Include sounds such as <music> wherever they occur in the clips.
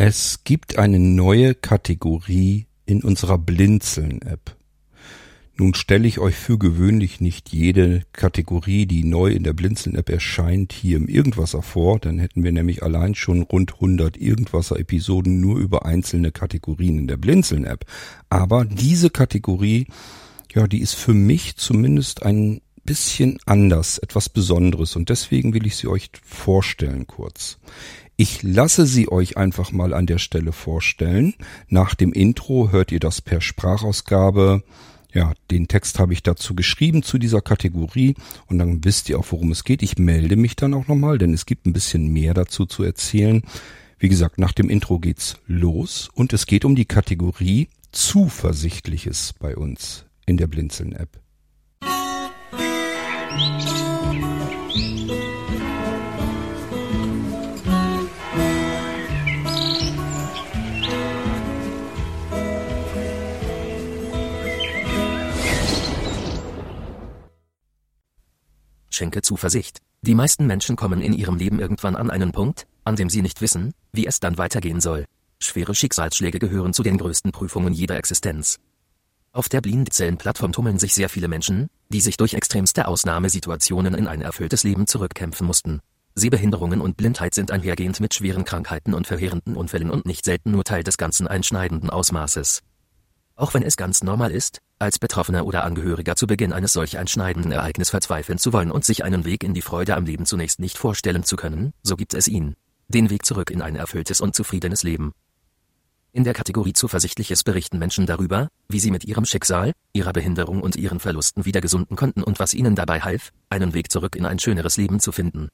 Es gibt eine neue Kategorie in unserer Blinzeln-App. Nun stelle ich euch für gewöhnlich nicht jede Kategorie, die neu in der Blinzeln-App erscheint, hier im Irgendwasser vor. Dann hätten wir nämlich allein schon rund 100 Irgendwasser-Episoden nur über einzelne Kategorien in der Blinzeln-App. Aber diese Kategorie, ja, die ist für mich zumindest ein bisschen anders, etwas Besonderes und deswegen will ich sie euch vorstellen kurz. Ich lasse sie euch einfach mal an der Stelle vorstellen. Nach dem Intro hört ihr das per Sprachausgabe. Ja, den Text habe ich dazu geschrieben zu dieser Kategorie und dann wisst ihr auch, worum es geht. Ich melde mich dann auch nochmal, denn es gibt ein bisschen mehr dazu zu erzählen. Wie gesagt, nach dem Intro geht's los und es geht um die Kategorie Zuversichtliches bei uns in der Blinzeln-App. Schenke Zuversicht. Die meisten Menschen kommen in ihrem Leben irgendwann an einen Punkt, an dem sie nicht wissen, wie es dann weitergehen soll. Schwere Schicksalsschläge gehören zu den größten Prüfungen jeder Existenz. Auf der Blindzellen-Plattform tummeln sich sehr viele Menschen, die sich durch extremste Ausnahmesituationen in ein erfülltes Leben zurückkämpfen mussten. Sehbehinderungen und Blindheit sind einhergehend mit schweren Krankheiten und verheerenden Unfällen und nicht selten nur Teil des ganzen einschneidenden Ausmaßes. Auch wenn es ganz normal ist, als Betroffener oder Angehöriger zu Beginn eines solch einschneidenden Ereignisses verzweifeln zu wollen und sich einen Weg in die Freude am Leben zunächst nicht vorstellen zu können, so gibt es ihn. Den Weg zurück in ein erfülltes und zufriedenes Leben. In der Kategorie Zuversichtliches berichten Menschen darüber, wie sie mit ihrem Schicksal, ihrer Behinderung und ihren Verlusten wieder gesunden konnten und was ihnen dabei half, einen Weg zurück in ein schöneres Leben zu finden.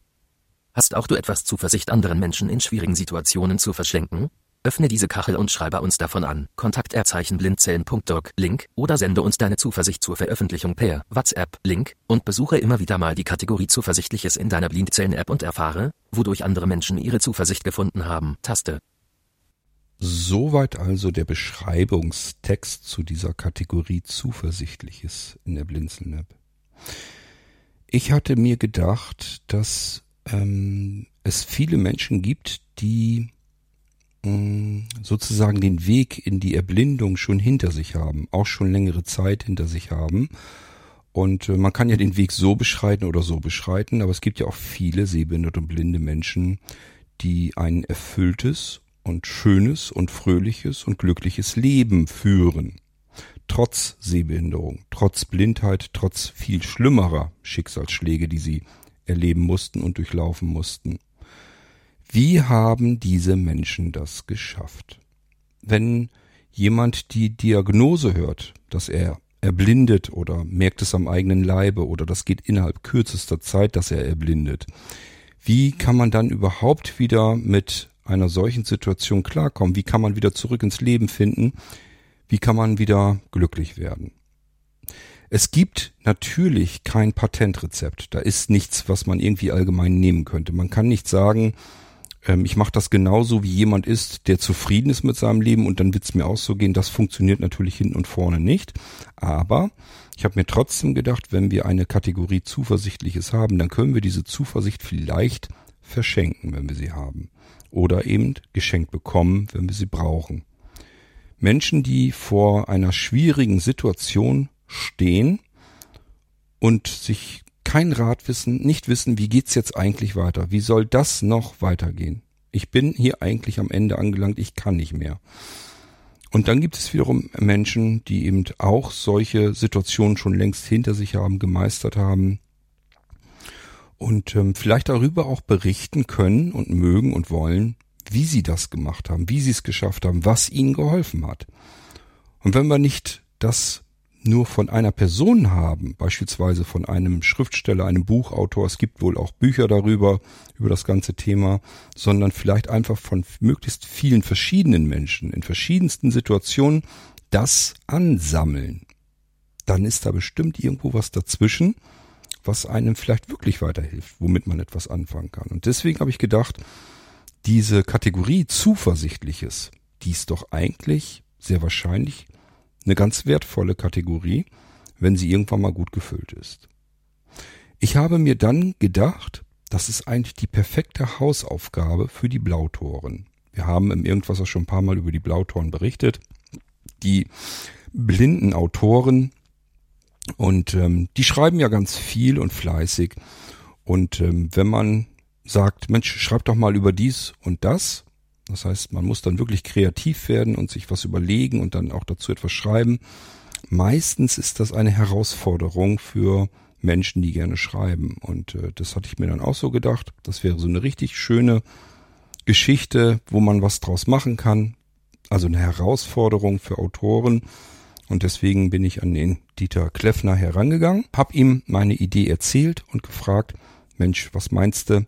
Hast auch du etwas Zuversicht anderen Menschen in schwierigen Situationen zu verschenken? Öffne diese Kachel und schreibe uns davon an. Kontakterzeichen blindzellen.doc Link oder sende uns deine Zuversicht zur Veröffentlichung per WhatsApp Link und besuche immer wieder mal die Kategorie Zuversichtliches in deiner Blindzellen-App und erfahre, wodurch andere Menschen ihre Zuversicht gefunden haben. Taste. Soweit also der Beschreibungstext zu dieser Kategorie Zuversichtliches in der Blinzeln-App. Ich hatte mir gedacht, dass ähm, es viele Menschen gibt, die sozusagen den Weg in die Erblindung schon hinter sich haben, auch schon längere Zeit hinter sich haben. Und äh, man kann ja den Weg so beschreiten oder so beschreiten, aber es gibt ja auch viele sehbehinderte und blinde Menschen, die ein erfülltes und schönes und fröhliches und glückliches Leben führen. Trotz Sehbehinderung, trotz Blindheit, trotz viel schlimmerer Schicksalsschläge, die sie erleben mussten und durchlaufen mussten. Wie haben diese Menschen das geschafft? Wenn jemand die Diagnose hört, dass er erblindet oder merkt es am eigenen Leibe oder das geht innerhalb kürzester Zeit, dass er erblindet. Wie kann man dann überhaupt wieder mit einer solchen Situation klarkommen? Wie kann man wieder zurück ins Leben finden? Wie kann man wieder glücklich werden? Es gibt natürlich kein Patentrezept. Da ist nichts, was man irgendwie allgemein nehmen könnte. Man kann nicht sagen, ähm, ich mache das genauso, wie jemand ist, der zufrieden ist mit seinem Leben und dann wird's mir auch so gehen. Das funktioniert natürlich hinten und vorne nicht. Aber ich habe mir trotzdem gedacht, wenn wir eine Kategorie Zuversichtliches haben, dann können wir diese Zuversicht vielleicht verschenken, wenn wir sie haben. Oder eben geschenkt bekommen, wenn wir sie brauchen. Menschen, die vor einer schwierigen Situation stehen und sich kein Rat wissen, nicht wissen, wie geht's jetzt eigentlich weiter? Wie soll das noch weitergehen? Ich bin hier eigentlich am Ende angelangt, ich kann nicht mehr. Und dann gibt es wiederum Menschen, die eben auch solche Situationen schon längst hinter sich haben, gemeistert haben und ähm, vielleicht darüber auch berichten können und mögen und wollen, wie sie das gemacht haben, wie sie es geschafft haben, was ihnen geholfen hat. Und wenn wir nicht das nur von einer Person haben, beispielsweise von einem Schriftsteller, einem Buchautor, es gibt wohl auch Bücher darüber, über das ganze Thema, sondern vielleicht einfach von möglichst vielen verschiedenen Menschen in verschiedensten Situationen das ansammeln, dann ist da bestimmt irgendwo was dazwischen, was einem vielleicht wirklich weiterhilft, womit man etwas anfangen kann. Und deswegen habe ich gedacht, diese Kategorie Zuversichtliches, die ist doch eigentlich sehr wahrscheinlich eine ganz wertvolle Kategorie, wenn sie irgendwann mal gut gefüllt ist. Ich habe mir dann gedacht, das ist eigentlich die perfekte Hausaufgabe für die Blautoren. Wir haben im Irgendwas schon ein paar Mal über die Blautoren berichtet. Die blinden Autoren und ähm, die schreiben ja ganz viel und fleißig. Und ähm, wenn man sagt, Mensch, schreib doch mal über dies und das, das heißt, man muss dann wirklich kreativ werden und sich was überlegen und dann auch dazu etwas schreiben. Meistens ist das eine Herausforderung für Menschen, die gerne schreiben. Und äh, das hatte ich mir dann auch so gedacht. Das wäre so eine richtig schöne Geschichte, wo man was draus machen kann. Also eine Herausforderung für Autoren. Und deswegen bin ich an den Dieter Kleffner herangegangen, habe ihm meine Idee erzählt und gefragt, Mensch, was meinst du?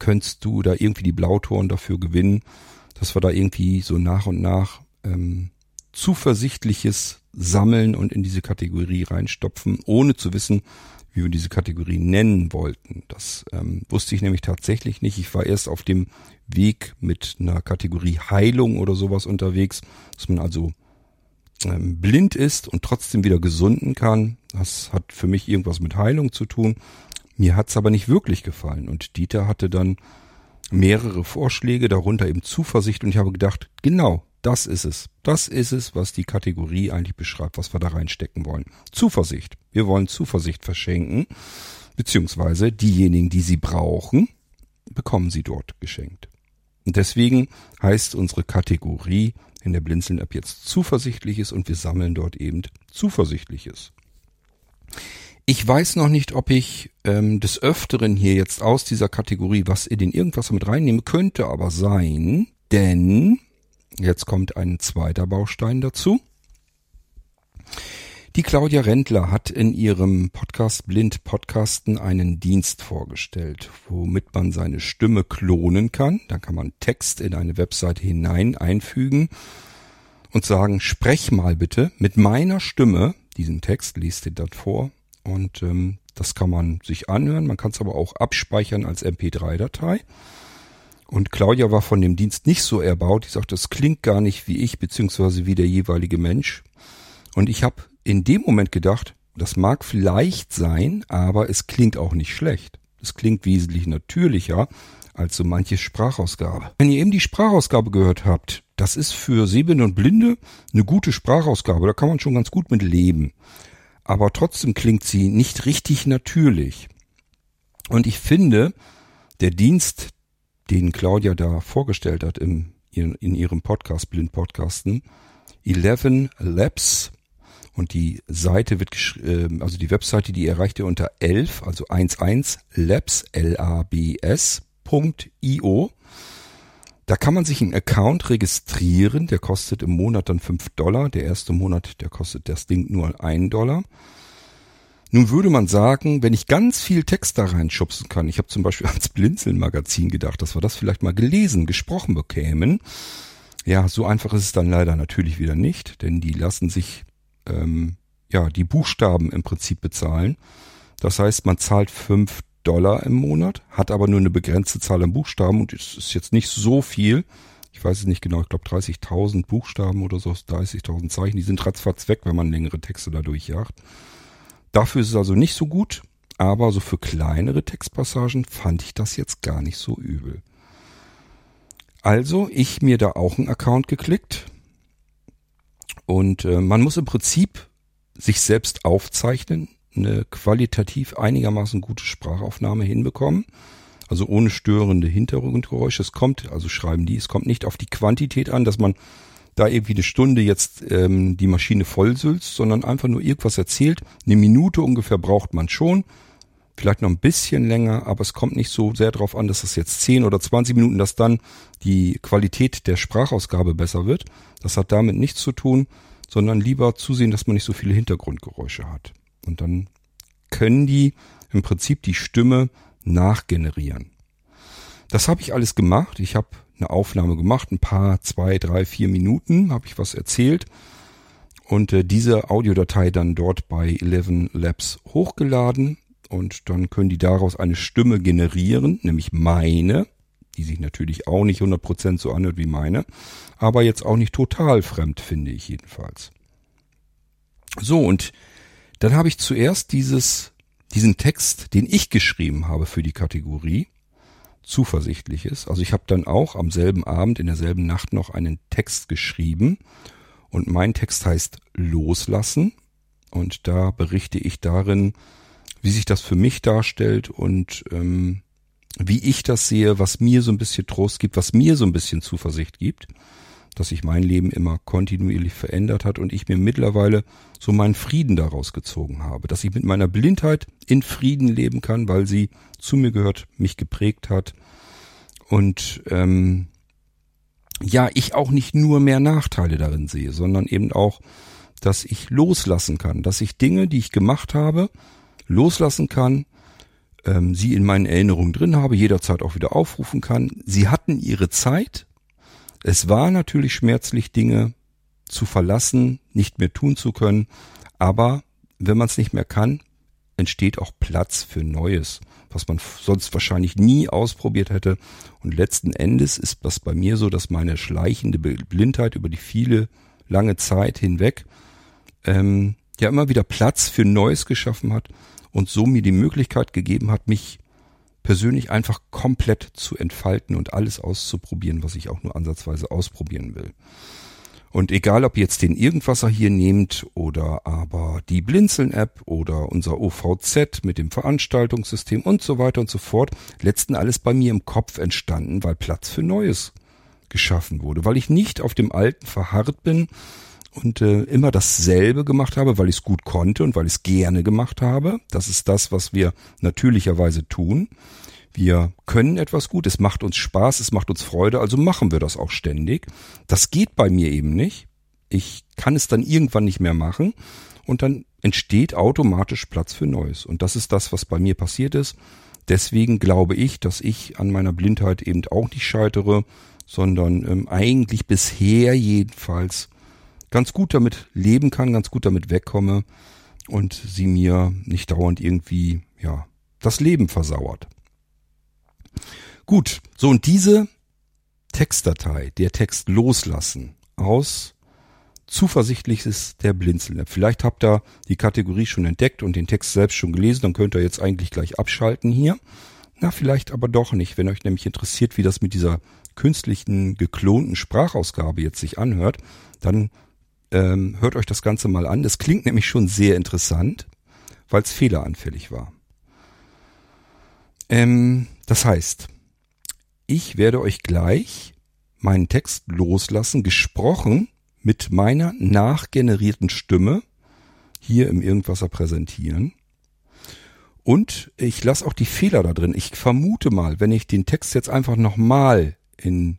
Könntest du da irgendwie die Blautoren dafür gewinnen, dass wir da irgendwie so nach und nach ähm, zuversichtliches Sammeln und in diese Kategorie reinstopfen, ohne zu wissen, wie wir diese Kategorie nennen wollten. Das ähm, wusste ich nämlich tatsächlich nicht. Ich war erst auf dem Weg mit einer Kategorie Heilung oder sowas unterwegs, dass man also ähm, blind ist und trotzdem wieder gesunden kann. Das hat für mich irgendwas mit Heilung zu tun. Mir hat's aber nicht wirklich gefallen. Und Dieter hatte dann mehrere Vorschläge, darunter eben Zuversicht. Und ich habe gedacht, genau, das ist es. Das ist es, was die Kategorie eigentlich beschreibt, was wir da reinstecken wollen. Zuversicht. Wir wollen Zuversicht verschenken, beziehungsweise diejenigen, die sie brauchen, bekommen sie dort geschenkt. Und deswegen heißt unsere Kategorie in der Blinzeln-App jetzt Zuversichtliches und wir sammeln dort eben Zuversichtliches. Ich weiß noch nicht, ob ich ähm, des Öfteren hier jetzt aus dieser Kategorie was in den irgendwas mit reinnehmen könnte, aber sein, denn Jetzt kommt ein zweiter Baustein dazu. Die Claudia Rendler hat in ihrem Podcast Blind Podcasten einen Dienst vorgestellt, womit man seine Stimme klonen kann. Da kann man Text in eine Webseite hinein einfügen und sagen, sprech mal bitte mit meiner Stimme diesen Text, liest den dann vor und ähm, das kann man sich anhören. Man kann es aber auch abspeichern als MP3-Datei. Und Claudia war von dem Dienst nicht so erbaut. Die sagt, das klingt gar nicht wie ich, beziehungsweise wie der jeweilige Mensch. Und ich habe in dem Moment gedacht, das mag vielleicht sein, aber es klingt auch nicht schlecht. Es klingt wesentlich natürlicher als so manche Sprachausgabe. Wenn ihr eben die Sprachausgabe gehört habt, das ist für Sehbehinderte und Blinde eine gute Sprachausgabe. Da kann man schon ganz gut mit leben. Aber trotzdem klingt sie nicht richtig natürlich. Und ich finde, der Dienst, den Claudia da vorgestellt hat im, in ihrem Podcast, Blind Podcasten, 11 Labs. Und die Seite wird, ähm, also die Webseite, die erreicht ihr unter 11, also 11 labs, L-A-B-S.io. Da kann man sich einen Account registrieren, der kostet im Monat dann 5 Dollar. Der erste Monat, der kostet das Ding nur 1 Dollar. Nun würde man sagen, wenn ich ganz viel Text da reinschubsen kann, ich habe zum Beispiel <laughs> ans Blinzeln-Magazin gedacht, dass wir das vielleicht mal gelesen, gesprochen bekämen. Ja, so einfach ist es dann leider natürlich wieder nicht, denn die lassen sich ähm, ja die Buchstaben im Prinzip bezahlen. Das heißt, man zahlt fünf Dollar im Monat, hat aber nur eine begrenzte Zahl an Buchstaben und es ist jetzt nicht so viel. Ich weiß es nicht genau, ich glaube 30.000 Buchstaben oder so, 30.000 Zeichen, die sind ratzfatz weg, wenn man längere Texte da durchjagt. Dafür ist es also nicht so gut, aber so für kleinere Textpassagen fand ich das jetzt gar nicht so übel. Also ich mir da auch einen Account geklickt und äh, man muss im Prinzip sich selbst aufzeichnen, eine qualitativ einigermaßen gute Sprachaufnahme hinbekommen. Also ohne störende Hintergrundgeräusche. Es kommt, also schreiben die, es kommt nicht auf die Quantität an, dass man da irgendwie eine Stunde jetzt ähm, die Maschine vollsülzt, sondern einfach nur irgendwas erzählt. Eine Minute ungefähr braucht man schon. Vielleicht noch ein bisschen länger, aber es kommt nicht so sehr darauf an, dass das jetzt 10 oder 20 Minuten, dass dann die Qualität der Sprachausgabe besser wird. Das hat damit nichts zu tun, sondern lieber zusehen, dass man nicht so viele Hintergrundgeräusche hat. Und dann können die im Prinzip die Stimme nachgenerieren. Das habe ich alles gemacht. Ich habe eine Aufnahme gemacht, ein paar, zwei, drei, vier Minuten habe ich was erzählt und äh, diese Audiodatei dann dort bei 11 Labs hochgeladen und dann können die daraus eine Stimme generieren, nämlich meine, die sich natürlich auch nicht 100% so anhört wie meine, aber jetzt auch nicht total fremd, finde ich jedenfalls. So, und dann habe ich zuerst dieses, diesen Text, den ich geschrieben habe für die Kategorie, zuversichtlich ist. Also ich habe dann auch am selben Abend, in derselben Nacht noch einen Text geschrieben. Und mein Text heißt Loslassen. Und da berichte ich darin, wie sich das für mich darstellt und ähm, wie ich das sehe, was mir so ein bisschen Trost gibt, was mir so ein bisschen Zuversicht gibt, dass sich mein Leben immer kontinuierlich verändert hat und ich mir mittlerweile so meinen Frieden daraus gezogen habe, dass ich mit meiner Blindheit in Frieden leben kann, weil sie zu mir gehört, mich geprägt hat und ähm, ja, ich auch nicht nur mehr Nachteile darin sehe, sondern eben auch, dass ich loslassen kann, dass ich Dinge, die ich gemacht habe, loslassen kann, ähm, sie in meinen Erinnerungen drin habe, jederzeit auch wieder aufrufen kann. Sie hatten ihre Zeit. Es war natürlich schmerzlich, Dinge zu verlassen, nicht mehr tun zu können, aber wenn man es nicht mehr kann, entsteht auch Platz für Neues, was man sonst wahrscheinlich nie ausprobiert hätte. Und letzten Endes ist das bei mir so, dass meine schleichende Blindheit über die viele lange Zeit hinweg ähm, ja immer wieder Platz für Neues geschaffen hat und so mir die Möglichkeit gegeben hat, mich persönlich einfach komplett zu entfalten und alles auszuprobieren, was ich auch nur ansatzweise ausprobieren will. Und egal, ob jetzt den Irgendwasser hier nehmt oder aber die Blinzeln-App oder unser OVZ mit dem Veranstaltungssystem und so weiter und so fort, letzten alles bei mir im Kopf entstanden, weil Platz für Neues geschaffen wurde, weil ich nicht auf dem Alten verharrt bin, und äh, immer dasselbe gemacht habe, weil ich es gut konnte und weil ich es gerne gemacht habe. Das ist das, was wir natürlicherweise tun. Wir können etwas gut, es macht uns Spaß, es macht uns Freude, also machen wir das auch ständig. Das geht bei mir eben nicht. Ich kann es dann irgendwann nicht mehr machen und dann entsteht automatisch Platz für Neues. Und das ist das, was bei mir passiert ist. Deswegen glaube ich, dass ich an meiner Blindheit eben auch nicht scheitere, sondern ähm, eigentlich bisher jedenfalls ganz gut damit leben kann, ganz gut damit wegkomme und sie mir nicht dauernd irgendwie, ja, das Leben versauert. Gut, so und diese Textdatei, der Text loslassen aus Zuversichtliches der Blinzeln. Vielleicht habt ihr die Kategorie schon entdeckt und den Text selbst schon gelesen, dann könnt ihr jetzt eigentlich gleich abschalten hier. Na, vielleicht aber doch nicht, wenn euch nämlich interessiert, wie das mit dieser künstlichen, geklonten Sprachausgabe jetzt sich anhört, dann ähm, hört euch das Ganze mal an. Das klingt nämlich schon sehr interessant, weil es fehleranfällig war. Ähm, das heißt, ich werde euch gleich meinen Text loslassen, gesprochen mit meiner nachgenerierten Stimme hier im Irgendwasser präsentieren. Und ich lasse auch die Fehler da drin. Ich vermute mal, wenn ich den Text jetzt einfach nochmal in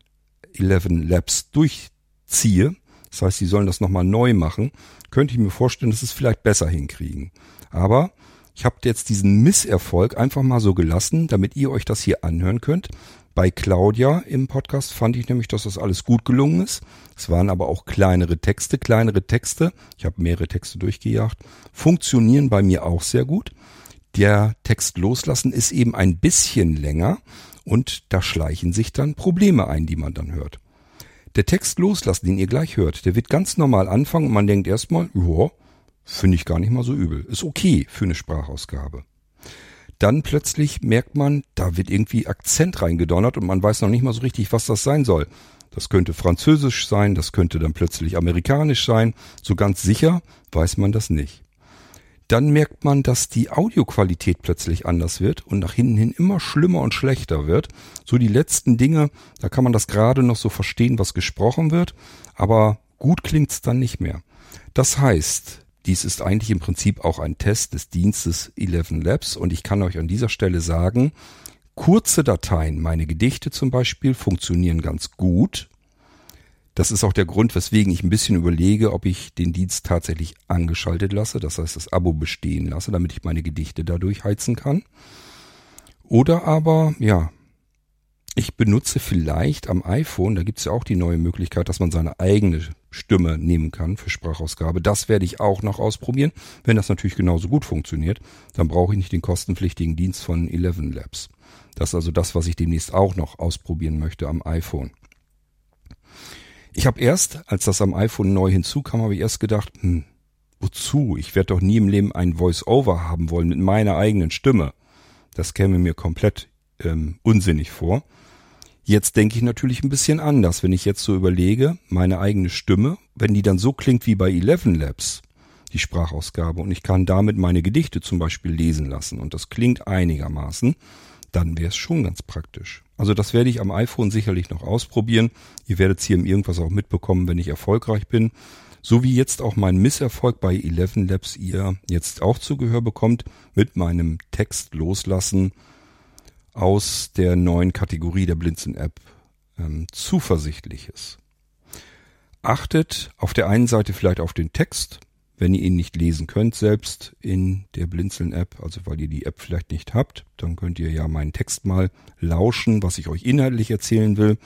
11 Labs durchziehe, das heißt, sie sollen das nochmal neu machen, könnte ich mir vorstellen, dass sie es vielleicht besser hinkriegen. Aber ich habe jetzt diesen Misserfolg einfach mal so gelassen, damit ihr euch das hier anhören könnt. Bei Claudia im Podcast fand ich nämlich, dass das alles gut gelungen ist. Es waren aber auch kleinere Texte. Kleinere Texte, ich habe mehrere Texte durchgejagt, funktionieren bei mir auch sehr gut. Der Text loslassen ist eben ein bisschen länger und da schleichen sich dann Probleme ein, die man dann hört. Der Text loslassen, den ihr gleich hört, der wird ganz normal anfangen und man denkt erstmal, ja, finde ich gar nicht mal so übel. Ist okay für eine Sprachausgabe. Dann plötzlich merkt man, da wird irgendwie Akzent reingedonnert und man weiß noch nicht mal so richtig, was das sein soll. Das könnte Französisch sein, das könnte dann plötzlich Amerikanisch sein. So ganz sicher weiß man das nicht dann merkt man, dass die Audioqualität plötzlich anders wird und nach hinten hin immer schlimmer und schlechter wird. So die letzten Dinge, da kann man das gerade noch so verstehen, was gesprochen wird, aber gut klingt's dann nicht mehr. Das heißt, dies ist eigentlich im Prinzip auch ein Test des Dienstes 11 Labs und ich kann euch an dieser Stelle sagen, kurze Dateien, meine Gedichte zum Beispiel, funktionieren ganz gut. Das ist auch der Grund, weswegen ich ein bisschen überlege, ob ich den Dienst tatsächlich angeschaltet lasse, das heißt das Abo bestehen lasse, damit ich meine Gedichte dadurch heizen kann. Oder aber, ja, ich benutze vielleicht am iPhone, da gibt's ja auch die neue Möglichkeit, dass man seine eigene Stimme nehmen kann für Sprachausgabe. Das werde ich auch noch ausprobieren. Wenn das natürlich genauso gut funktioniert, dann brauche ich nicht den kostenpflichtigen Dienst von 11 Labs. Das ist also das, was ich demnächst auch noch ausprobieren möchte am iPhone. Ich habe erst, als das am iPhone neu hinzukam, habe ich erst gedacht, hm, wozu? Ich werde doch nie im Leben ein Voice-Over haben wollen mit meiner eigenen Stimme. Das käme mir komplett ähm, unsinnig vor. Jetzt denke ich natürlich ein bisschen anders, wenn ich jetzt so überlege, meine eigene Stimme, wenn die dann so klingt wie bei Eleven Labs, die Sprachausgabe, und ich kann damit meine Gedichte zum Beispiel lesen lassen und das klingt einigermaßen, dann wäre es schon ganz praktisch. Also das werde ich am iPhone sicherlich noch ausprobieren. Ihr werdet es hier im Irgendwas auch mitbekommen, wenn ich erfolgreich bin. So wie jetzt auch mein Misserfolg bei Eleven Labs ihr jetzt auch zu Gehör bekommt mit meinem Text loslassen aus der neuen Kategorie der Blinzeln-App ähm, Zuversichtliches. Achtet auf der einen Seite vielleicht auf den Text, wenn ihr ihn nicht lesen könnt, selbst in der Blinzeln-App, also weil ihr die App vielleicht nicht habt, dann könnt ihr ja meinen Text mal lauschen, was ich euch inhaltlich erzählen will.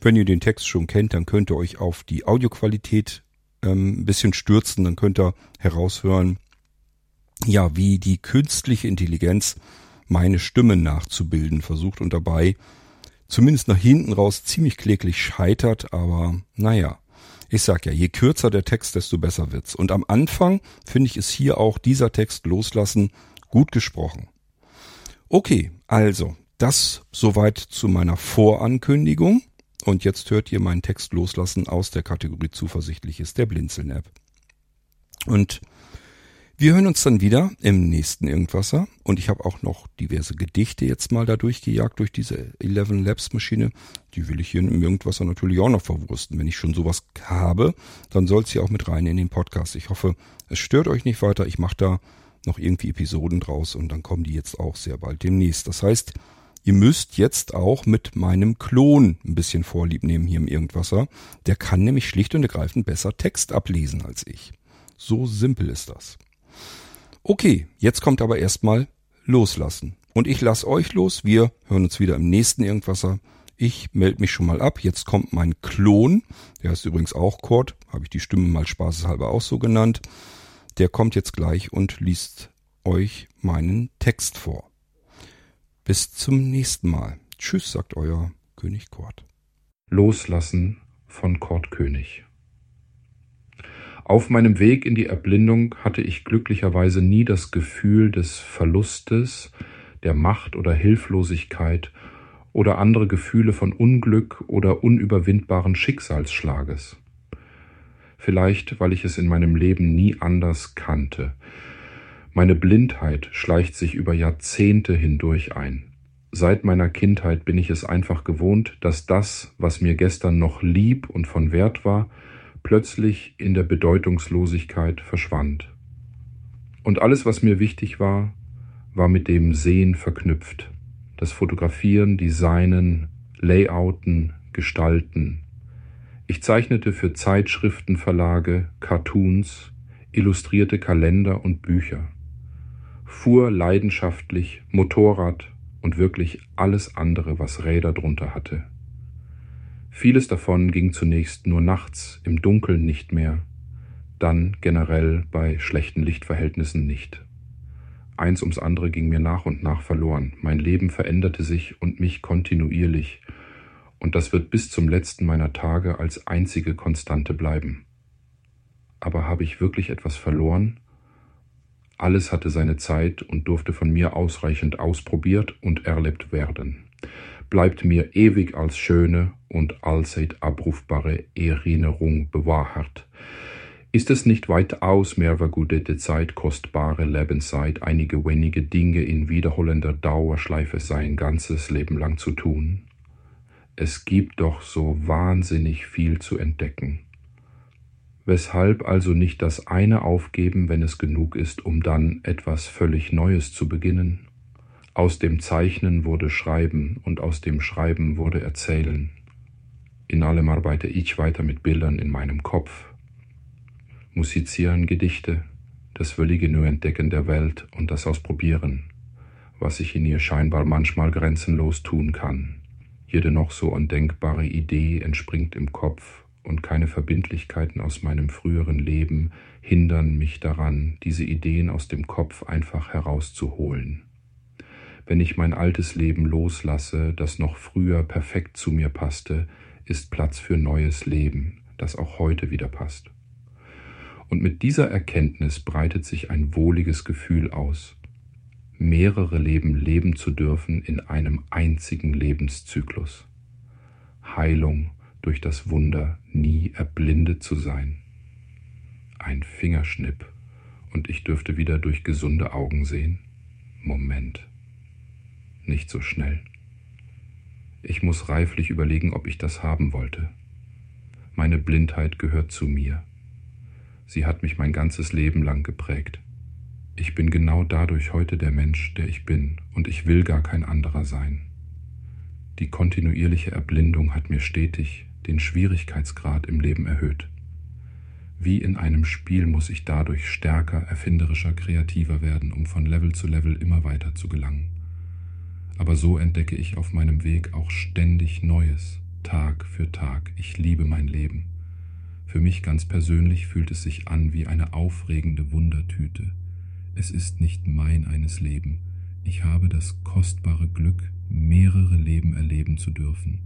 Wenn ihr den Text schon kennt, dann könnt ihr euch auf die Audioqualität ähm, ein bisschen stürzen, dann könnt ihr heraushören, ja, wie die künstliche Intelligenz meine Stimme nachzubilden versucht und dabei zumindest nach hinten raus ziemlich kläglich scheitert, aber naja. Ich sag ja, je kürzer der Text, desto besser wird's. Und am Anfang finde ich es hier auch dieser Text loslassen gut gesprochen. Okay, also, das soweit zu meiner Vorankündigung. Und jetzt hört ihr meinen Text loslassen aus der Kategorie Zuversichtliches der Blinzeln-App. Und wir hören uns dann wieder im nächsten Irgendwasser und ich habe auch noch diverse Gedichte jetzt mal da durchgejagt durch diese 11 Labs Maschine. Die will ich hier im Irgendwasser natürlich auch noch verwursten. Wenn ich schon sowas habe, dann soll es hier auch mit rein in den Podcast. Ich hoffe, es stört euch nicht weiter. Ich mache da noch irgendwie Episoden draus und dann kommen die jetzt auch sehr bald demnächst. Das heißt, ihr müsst jetzt auch mit meinem Klon ein bisschen Vorlieb nehmen hier im Irgendwasser. Der kann nämlich schlicht und ergreifend besser Text ablesen als ich. So simpel ist das. Okay, jetzt kommt aber erstmal loslassen. Und ich lasse euch los. Wir hören uns wieder im nächsten Irgendwasser. Ich melde mich schon mal ab. Jetzt kommt mein Klon. Der ist übrigens auch Kurt. Habe ich die Stimme mal spaßeshalber auch so genannt. Der kommt jetzt gleich und liest euch meinen Text vor. Bis zum nächsten Mal. Tschüss, sagt euer König Kurt. Loslassen von Kurt König. Auf meinem Weg in die Erblindung hatte ich glücklicherweise nie das Gefühl des Verlustes, der Macht oder Hilflosigkeit oder andere Gefühle von Unglück oder unüberwindbaren Schicksalsschlages. Vielleicht, weil ich es in meinem Leben nie anders kannte. Meine Blindheit schleicht sich über Jahrzehnte hindurch ein. Seit meiner Kindheit bin ich es einfach gewohnt, dass das, was mir gestern noch lieb und von Wert war, plötzlich in der Bedeutungslosigkeit verschwand. Und alles, was mir wichtig war, war mit dem Sehen verknüpft. Das Fotografieren, Designen, Layouten, Gestalten. Ich zeichnete für Zeitschriftenverlage, Cartoons, illustrierte Kalender und Bücher, fuhr leidenschaftlich Motorrad und wirklich alles andere, was Räder drunter hatte. Vieles davon ging zunächst nur nachts, im Dunkeln nicht mehr, dann generell bei schlechten Lichtverhältnissen nicht. Eins ums andere ging mir nach und nach verloren. Mein Leben veränderte sich und mich kontinuierlich, und das wird bis zum letzten meiner Tage als einzige Konstante bleiben. Aber habe ich wirklich etwas verloren? Alles hatte seine Zeit und durfte von mir ausreichend ausprobiert und erlebt werden bleibt mir ewig als schöne und allzeit abrufbare Erinnerung bewahrt. Ist es nicht weitaus mehr vergudete Zeit, kostbare Lebenszeit, einige wenige Dinge in wiederholender Dauerschleife sein ganzes Leben lang zu tun? Es gibt doch so wahnsinnig viel zu entdecken. Weshalb also nicht das eine aufgeben, wenn es genug ist, um dann etwas völlig Neues zu beginnen? Aus dem Zeichnen wurde Schreiben und aus dem Schreiben wurde Erzählen. In allem arbeite ich weiter mit Bildern in meinem Kopf. Musizieren Gedichte, das völlige Neuentdecken der Welt und das Ausprobieren, was ich in ihr scheinbar manchmal grenzenlos tun kann. Jede noch so undenkbare Idee entspringt im Kopf und keine Verbindlichkeiten aus meinem früheren Leben hindern mich daran, diese Ideen aus dem Kopf einfach herauszuholen wenn ich mein altes Leben loslasse, das noch früher perfekt zu mir passte, ist Platz für neues Leben, das auch heute wieder passt. Und mit dieser Erkenntnis breitet sich ein wohliges Gefühl aus. mehrere Leben leben zu dürfen in einem einzigen Lebenszyklus. Heilung durch das Wunder, nie erblindet zu sein. Ein Fingerschnipp und ich dürfte wieder durch gesunde Augen sehen. Moment. Nicht so schnell. Ich muss reiflich überlegen, ob ich das haben wollte. Meine Blindheit gehört zu mir. Sie hat mich mein ganzes Leben lang geprägt. Ich bin genau dadurch heute der Mensch, der ich bin, und ich will gar kein anderer sein. Die kontinuierliche Erblindung hat mir stetig den Schwierigkeitsgrad im Leben erhöht. Wie in einem Spiel muss ich dadurch stärker, erfinderischer, kreativer werden, um von Level zu Level immer weiter zu gelangen. Aber so entdecke ich auf meinem Weg auch ständig Neues, Tag für Tag. Ich liebe mein Leben. Für mich ganz persönlich fühlt es sich an wie eine aufregende Wundertüte. Es ist nicht mein eines Leben. Ich habe das kostbare Glück, mehrere Leben erleben zu dürfen,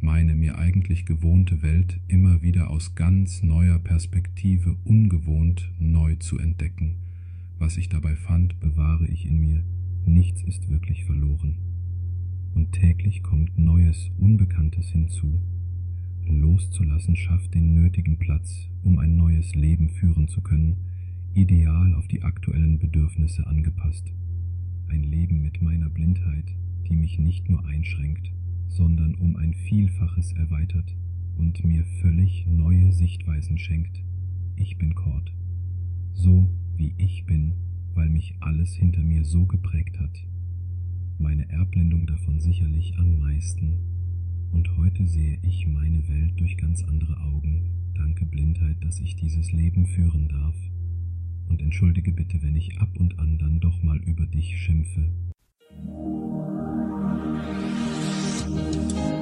meine mir eigentlich gewohnte Welt immer wieder aus ganz neuer Perspektive ungewohnt neu zu entdecken. Was ich dabei fand, bewahre ich in mir. Nichts ist wirklich verloren. Und täglich kommt Neues, Unbekanntes hinzu. Loszulassen schafft den nötigen Platz, um ein neues Leben führen zu können, ideal auf die aktuellen Bedürfnisse angepasst. Ein Leben mit meiner Blindheit, die mich nicht nur einschränkt, sondern um ein Vielfaches erweitert und mir völlig neue Sichtweisen schenkt. Ich bin Kord. So wie ich bin, weil mich alles hinter mir so geprägt hat. Meine Erblendung davon sicherlich am meisten. Und heute sehe ich meine Welt durch ganz andere Augen. Danke Blindheit, dass ich dieses Leben führen darf. Und entschuldige bitte, wenn ich ab und an dann doch mal über dich schimpfe. Du